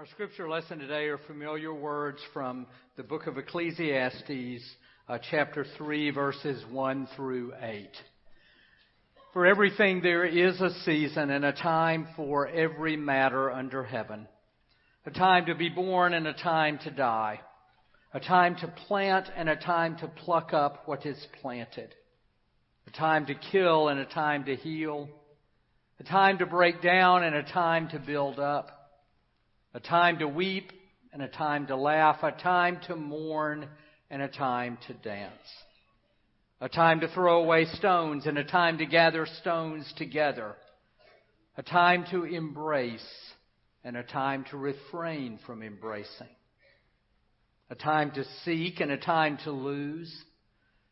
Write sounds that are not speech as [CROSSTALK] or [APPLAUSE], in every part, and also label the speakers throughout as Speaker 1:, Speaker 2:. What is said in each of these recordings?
Speaker 1: Our scripture lesson today are familiar words from the book of Ecclesiastes, uh, chapter 3, verses 1 through 8. For everything there is a season and a time for every matter under heaven. A time to be born and a time to die. A time to plant and a time to pluck up what is planted. A time to kill and a time to heal. A time to break down and a time to build up a time to weep and a time to laugh, a time to mourn and a time to dance, a time to throw away stones and a time to gather stones together, a time to embrace and a time to refrain from embracing, a time to seek and a time to lose,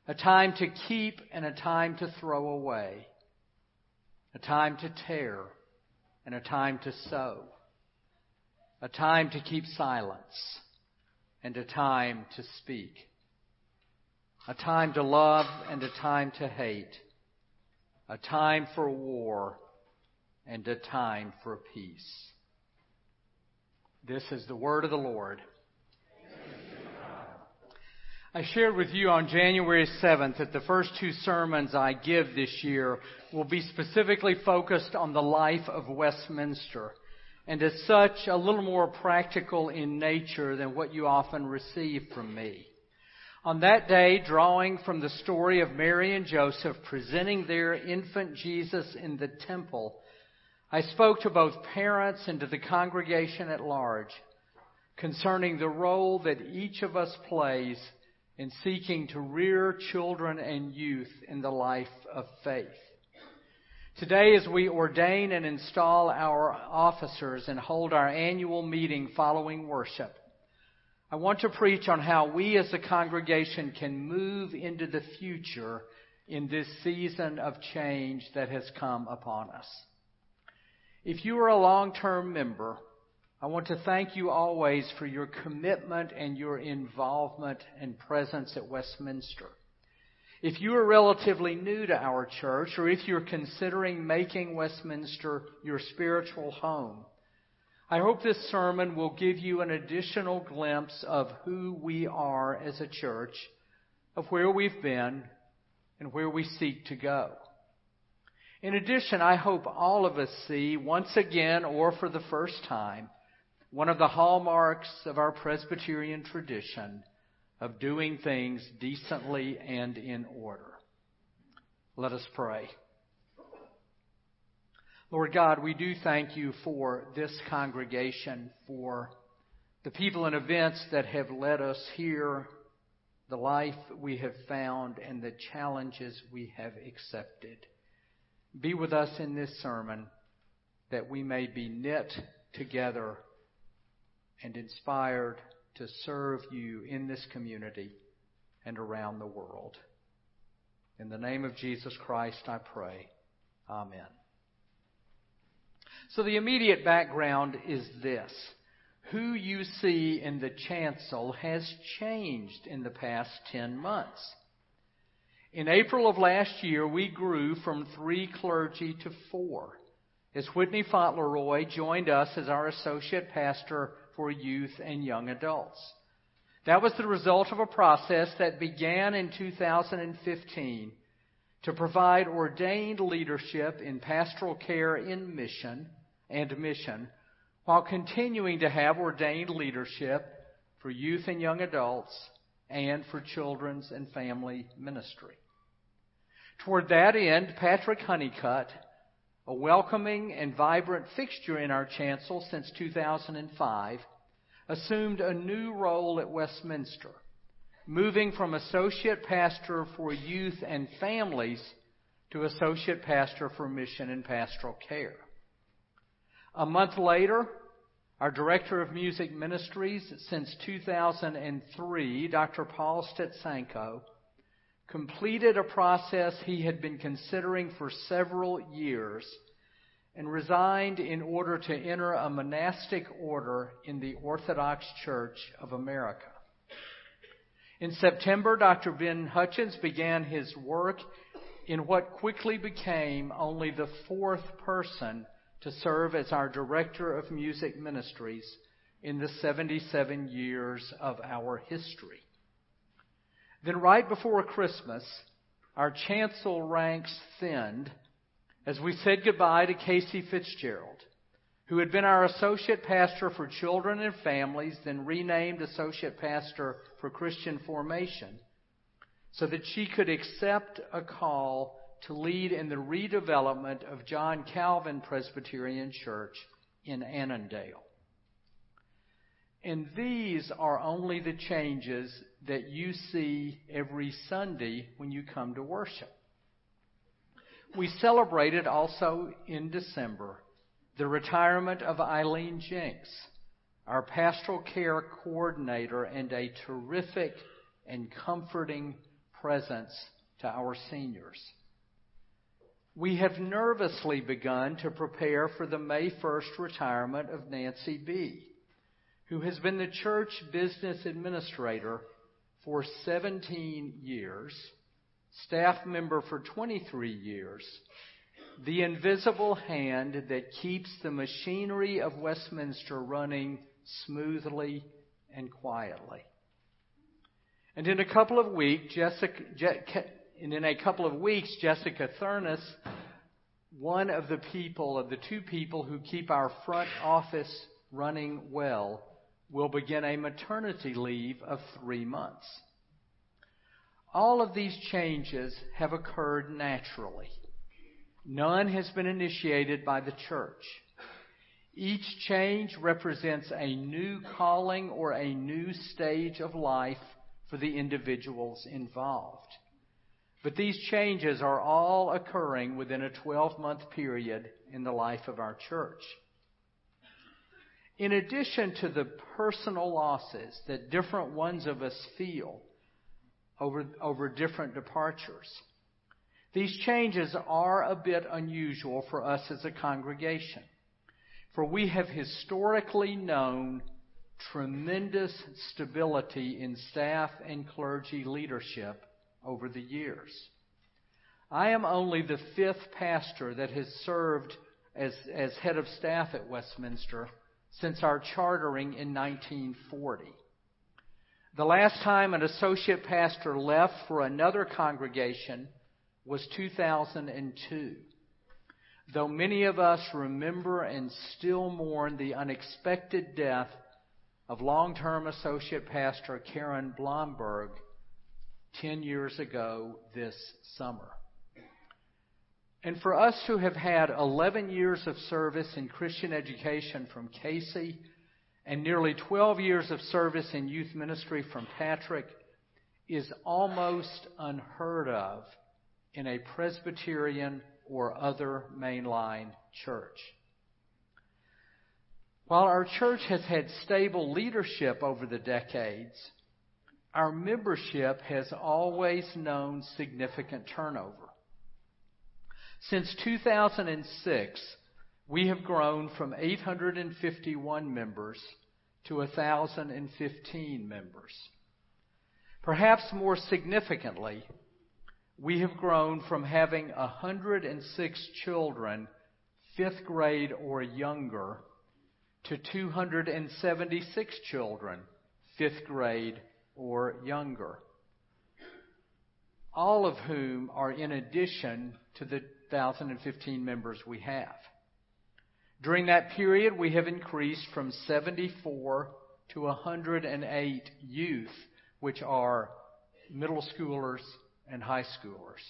Speaker 1: a time to keep and a time to throw away, a time to tear and a time to sow a time to keep silence and a time to speak, a time to love and a time to hate, a time for war and a time for peace. This is the word of the Lord. I shared with you on January 7th that the first two sermons I give this year will be specifically focused on the life of Westminster and as such a little more practical in nature than what you often receive from me. On that day, drawing from the story of Mary and Joseph presenting their infant Jesus in the temple, I spoke to both parents and to the congregation at large concerning the role that each of us plays in seeking to rear children and youth in the life of faith. Today, as we ordain and install our officers and hold our annual meeting following worship, I want to preach on how we as a congregation can move into the future in this season of change that has come upon us. If you are a long-term member, I want to thank you always for your commitment and your involvement and presence at Westminster. If you are relatively new to our church, or if you're considering making Westminster your spiritual home, I hope this sermon will give you an additional glimpse of who we are as a church, of where we've been, and where we seek to go. In addition, I hope all of us see, once again or for the first time, one of the hallmarks of our Presbyterian tradition of doing things decently and in order. Let us pray. Lord God, we do thank you for this congregation, for the people and events that have led us here, the life we have found, and the challenges we have accepted. Be with us in this sermon that we may be knit together and inspired to serve you in this community and around the world. In the name of Jesus Christ, I pray. Amen. So the immediate background is this. Who you see in the chancel has changed in the past 10 months. In April of last year, we grew from three clergy to four as Whitney Fauntleroy joined us as our associate pastor for youth and young adults. That was the result of a process that began in 2015 to provide ordained leadership in pastoral care in mission and mission while continuing to have ordained leadership for youth and young adults and for children's and family ministry. Toward that end, Patrick Honeycutt, a welcoming and vibrant fixture in our chancel since 2005, assumed a new role at Westminster, moving from associate pastor for youth and families to associate pastor for mission and pastoral care. A month later, our director of music ministries since 2003, Dr. Paul Stetsanko, completed a process he had been considering for several years and resigned in order to enter a monastic order in the Orthodox Church of America. In September, Dr. Ben Hutchins began his work in what quickly became only the fourth person to serve as our Director of Music Ministries in the 77 years of our history. Then, right before Christmas, our chancel ranks thinned as we said goodbye to Casey Fitzgerald, who had been our associate pastor for children and families, then renamed associate pastor for Christian formation, so that she could accept a call to lead in the redevelopment of John Calvin Presbyterian Church in Annandale. And these are only the changes that you see every Sunday when you come to worship. We celebrated also in December the retirement of Eileen Jenks, our pastoral care coordinator and a terrific and comforting presence to our seniors. We have nervously begun to prepare for the May 1st retirement of Nancy B., who has been the church business administrator for 17 years, staff member for 23 years, the invisible hand that keeps the machinery of Westminster running smoothly and quietly. And in a couple of weeks, Jessica, and in a couple of weeks, Jessica Thurnis, one of the people, of the two people who keep our front office running well, will begin a maternity leave of three months. All of these changes have occurred naturally. None has been initiated by the church. Each change represents a new calling or a new stage of life for the individuals involved. But these changes are all occurring within a 12 month period in the life of our church. In addition to the personal losses that different ones of us feel over, over different departures, these changes are a bit unusual for us as a congregation, for we have historically known tremendous stability in staff and clergy leadership over the years. I am only the fifth pastor that has served as, as head of staff at Westminster since our chartering in 1940. The last time an associate pastor left for another congregation was 2002. Though many of us remember and still mourn the unexpected death of long-term associate pastor Karen Blomberg 10 years ago this summer. And for us who have had 11 years of service in Christian education from Casey and nearly 12 years of service in youth ministry from Patrick is almost unheard of in a Presbyterian or other mainline church. While our church has had stable leadership over the decades, our membership has always known significant turnover. Since 2006, we have grown from 851 members to 1,015 members. Perhaps more significantly, we have grown from having 106 children, fifth grade or younger, to 276 children, fifth grade or younger. All of whom are in addition to the 1,015 members we have. During that period, we have increased from 74 to 108 youth, which are middle schoolers and high schoolers.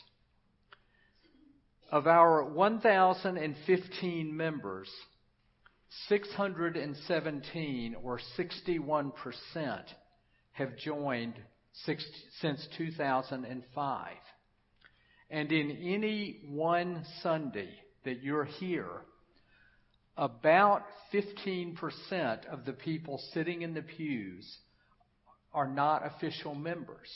Speaker 1: Of our 1,015 members, 617 or 61% have joined since 2005. And in any one Sunday that you're here, about 15% of the people sitting in the pews are not official members.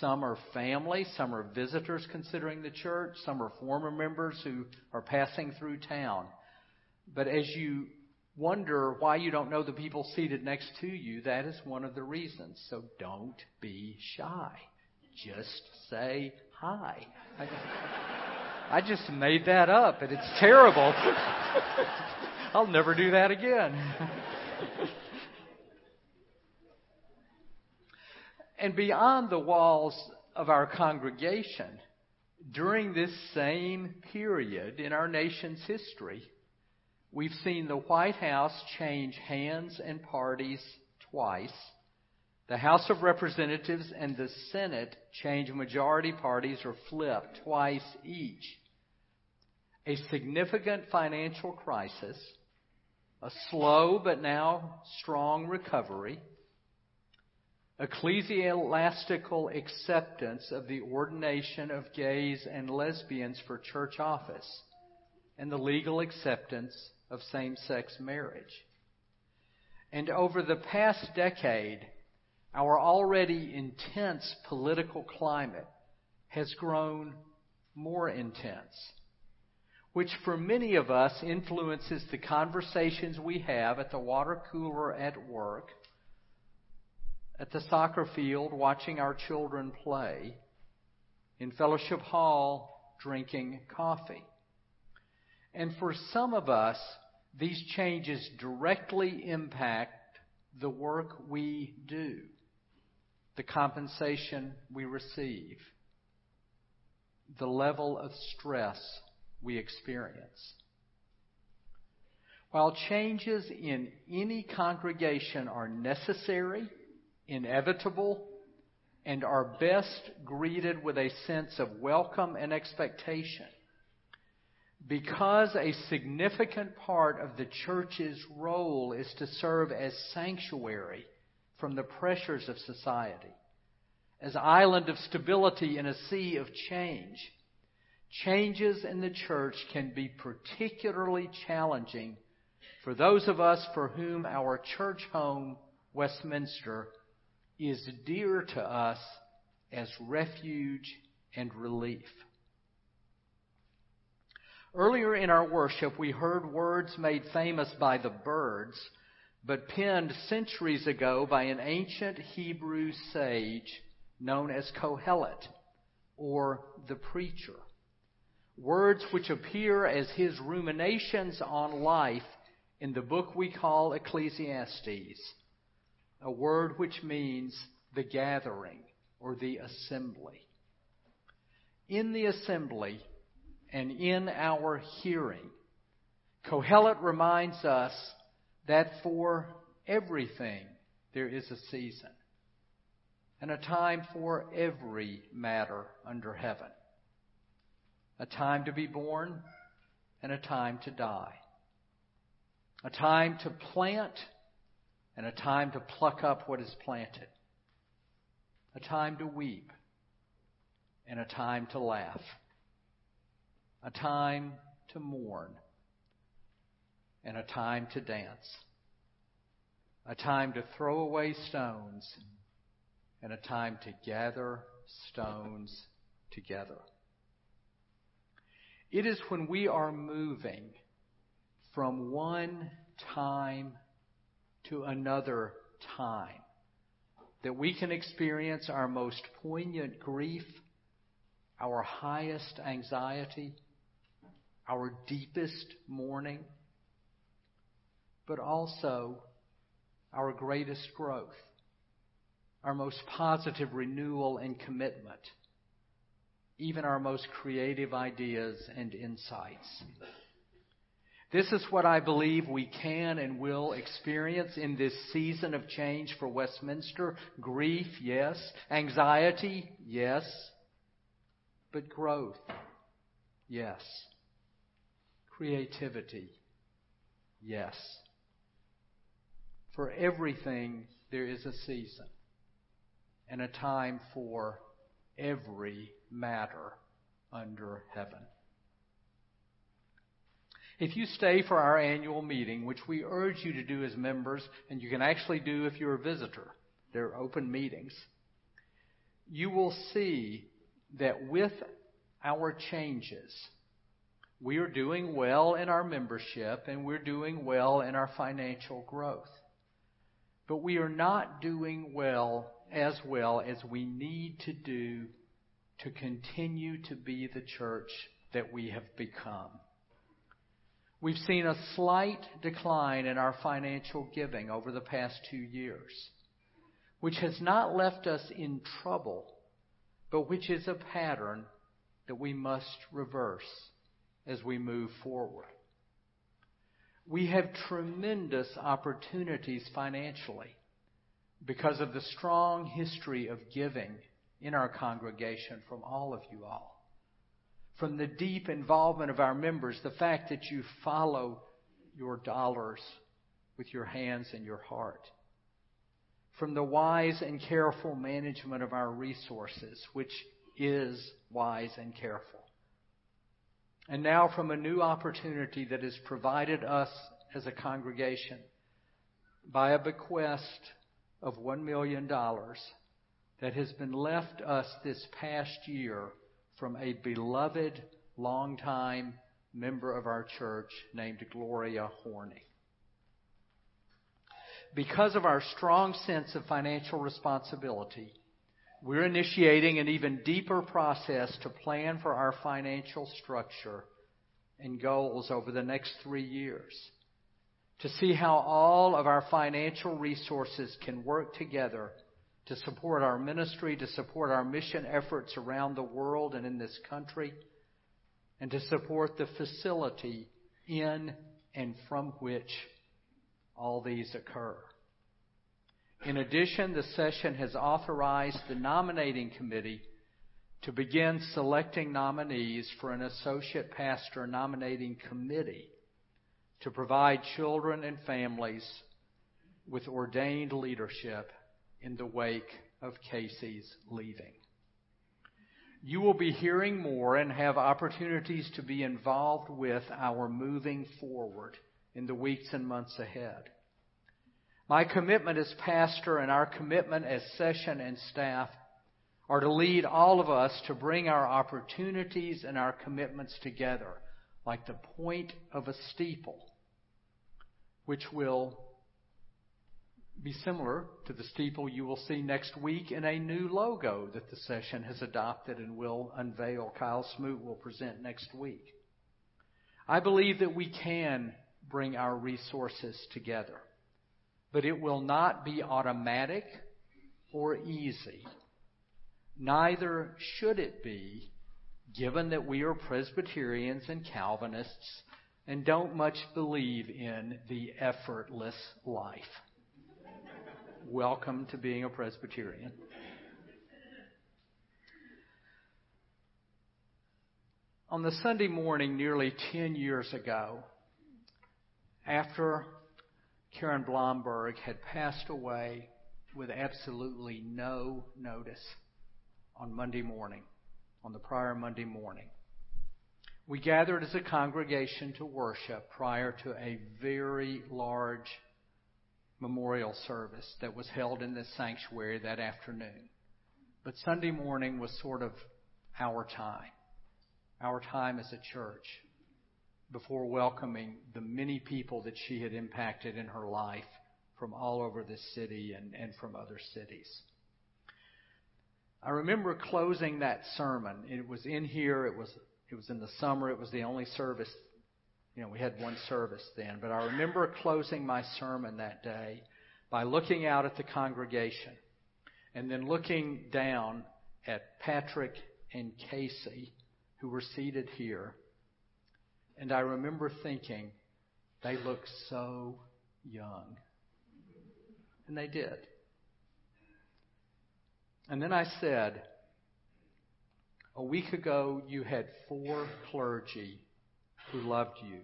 Speaker 1: Some are family, some are visitors considering the church, some are former members who are passing through town. But as you wonder why you don't know the people seated next to you, that is one of the reasons. So don't be shy. Just say hi. I just made that up, and it's terrible. [LAUGHS] I'll never do that again. [LAUGHS] and beyond the walls of our congregation, during this same period in our nation's history, we've seen the White House change hands and parties twice, the House of Representatives and the Senate change majority parties or flip twice each. A significant financial crisis, a slow but now strong recovery, ecclesiastical acceptance of the ordination of gays and lesbians for church office, and the legal acceptance of same sex marriage. And over the past decade, our already intense political climate has grown more intense, which for many of us influences the conversations we have at the water cooler at work at the soccer field watching our children play, in fellowship hall drinking coffee. And for some of us, these changes directly impact the work we do, the compensation we receive, the level of stress we experience. While changes in any congregation are necessary, inevitable, and are best greeted with a sense of welcome and expectation. Because a significant part of the church's role is to serve as sanctuary from the pressures of society, as island of stability in a sea of change, changes in the church can be particularly challenging for those of us for whom our church home, Westminster, is dear to us as refuge and relief. Earlier in our worship, we heard words made famous by the Byrds, but penned centuries ago by an ancient Hebrew sage known as Kohelet, or the preacher. Words which appear as his ruminations on life in the book we call Ecclesiastes a word which means the gathering or the assembly. In the assembly and in our hearing, Kohelet reminds us that for everything there is a season and a time for every matter under heaven. A time to be born and a time to die. A time to plant and a time to pluck up what is planted, a time to weep, and a time to laugh, a time to mourn, and a time to dance, a time to throw away stones, and a time to gather stones together. It is when we are moving from one time to another time. That we can experience our most poignant grief, our highest anxiety, our deepest mourning, but also our greatest growth, our most positive renewal and commitment, even our most creative ideas and insights. This is what I believe we can and will experience in this season of change for Westminster. Grief, yes. Anxiety, yes. But growth, yes. Creativity, yes. For everything, there is a season and a time for every matter under heaven. If you stay for our annual meeting, which we urge you to do as members, and you can actually do if you're a visitor, they're open meetings, you will see that with our changes, we are doing well in our membership and we're doing well in our financial growth. But we are not doing well as well as we need to do to continue to be the church that we have become. We've seen a slight decline in our financial giving over the past two years. which has not left us in trouble, but which is a pattern that we must reverse as we move forward. We have tremendous opportunities financially because of the strong history of giving in our congregation from all of you all. From the deep involvement of our members, the fact that you follow your dollars with your hands and your heart. From the wise and careful management of our resources, which is wise and careful. And now from a new opportunity that is provided us as a congregation by a bequest of $1 million that has been left us this past year from a beloved, longtime member of our church named Gloria Horney. Because of our strong sense of financial responsibility, we're initiating an even deeper process to plan for our financial structure and goals over the next three years. To see how all of our financial resources can work together to support our ministry, to support our mission efforts around the world and in this country, and to support the facility in and from which all these occur. In addition, the session has authorized the nominating committee to begin selecting nominees for an associate pastor nominating committee to provide children and families with ordained leadership in the wake of Casey's leaving. You will be hearing more and have opportunities to be involved with our moving forward in the weeks and months ahead. My commitment as pastor and our commitment as session and staff are to lead all of us to bring our opportunities and our commitments together like the point of a steeple, which will be similar to the steeple you will see next week in a new logo that the session has adopted and will unveil. Kyle Smoot will present next week. I believe that we can bring our resources together, but it will not be automatic or easy. Neither should it be, given that we are Presbyterians and Calvinists and don't much believe in the effortless life welcome to being a Presbyterian. On the Sunday morning, nearly 10 years ago, after Karen Blomberg had passed away with absolutely no notice on Monday morning, on the prior Monday morning, we gathered as a congregation to worship prior to a very large memorial service that was held in this sanctuary that afternoon. But Sunday morning was sort of our time, our time as a church, before welcoming the many people that she had impacted in her life from all over this city and, and from other cities. I remember closing that sermon. It was in here. It was it was in the summer. It was the only service you know, we had one service then, but I remember closing my sermon that day by looking out at the congregation and then looking down at Patrick and Casey, who were seated here. And I remember thinking, they look so young. And they did. And then I said, a week ago you had four clergy who loved you.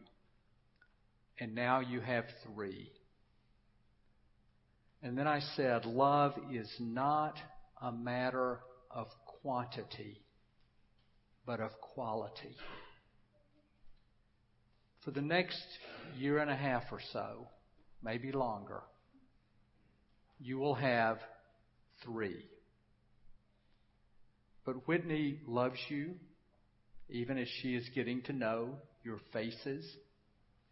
Speaker 1: And now you have three. And then I said, love is not a matter of quantity, but of quality. For the next year and a half or so, maybe longer, you will have three. But Whitney loves you, even as she is getting to know your faces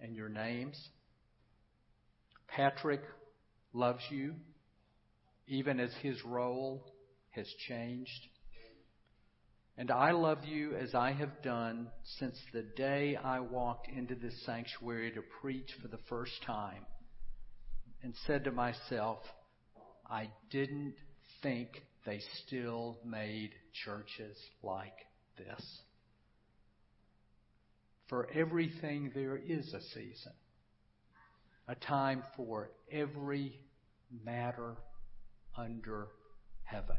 Speaker 1: and your names. Patrick loves you, even as his role has changed. And I love you as I have done since the day I walked into this sanctuary to preach for the first time and said to myself, I didn't think they still made churches like this. For everything there is a season, a time for every matter under heaven.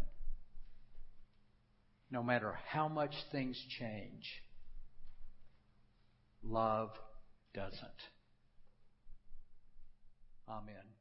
Speaker 1: No matter how much things change, love doesn't. Amen.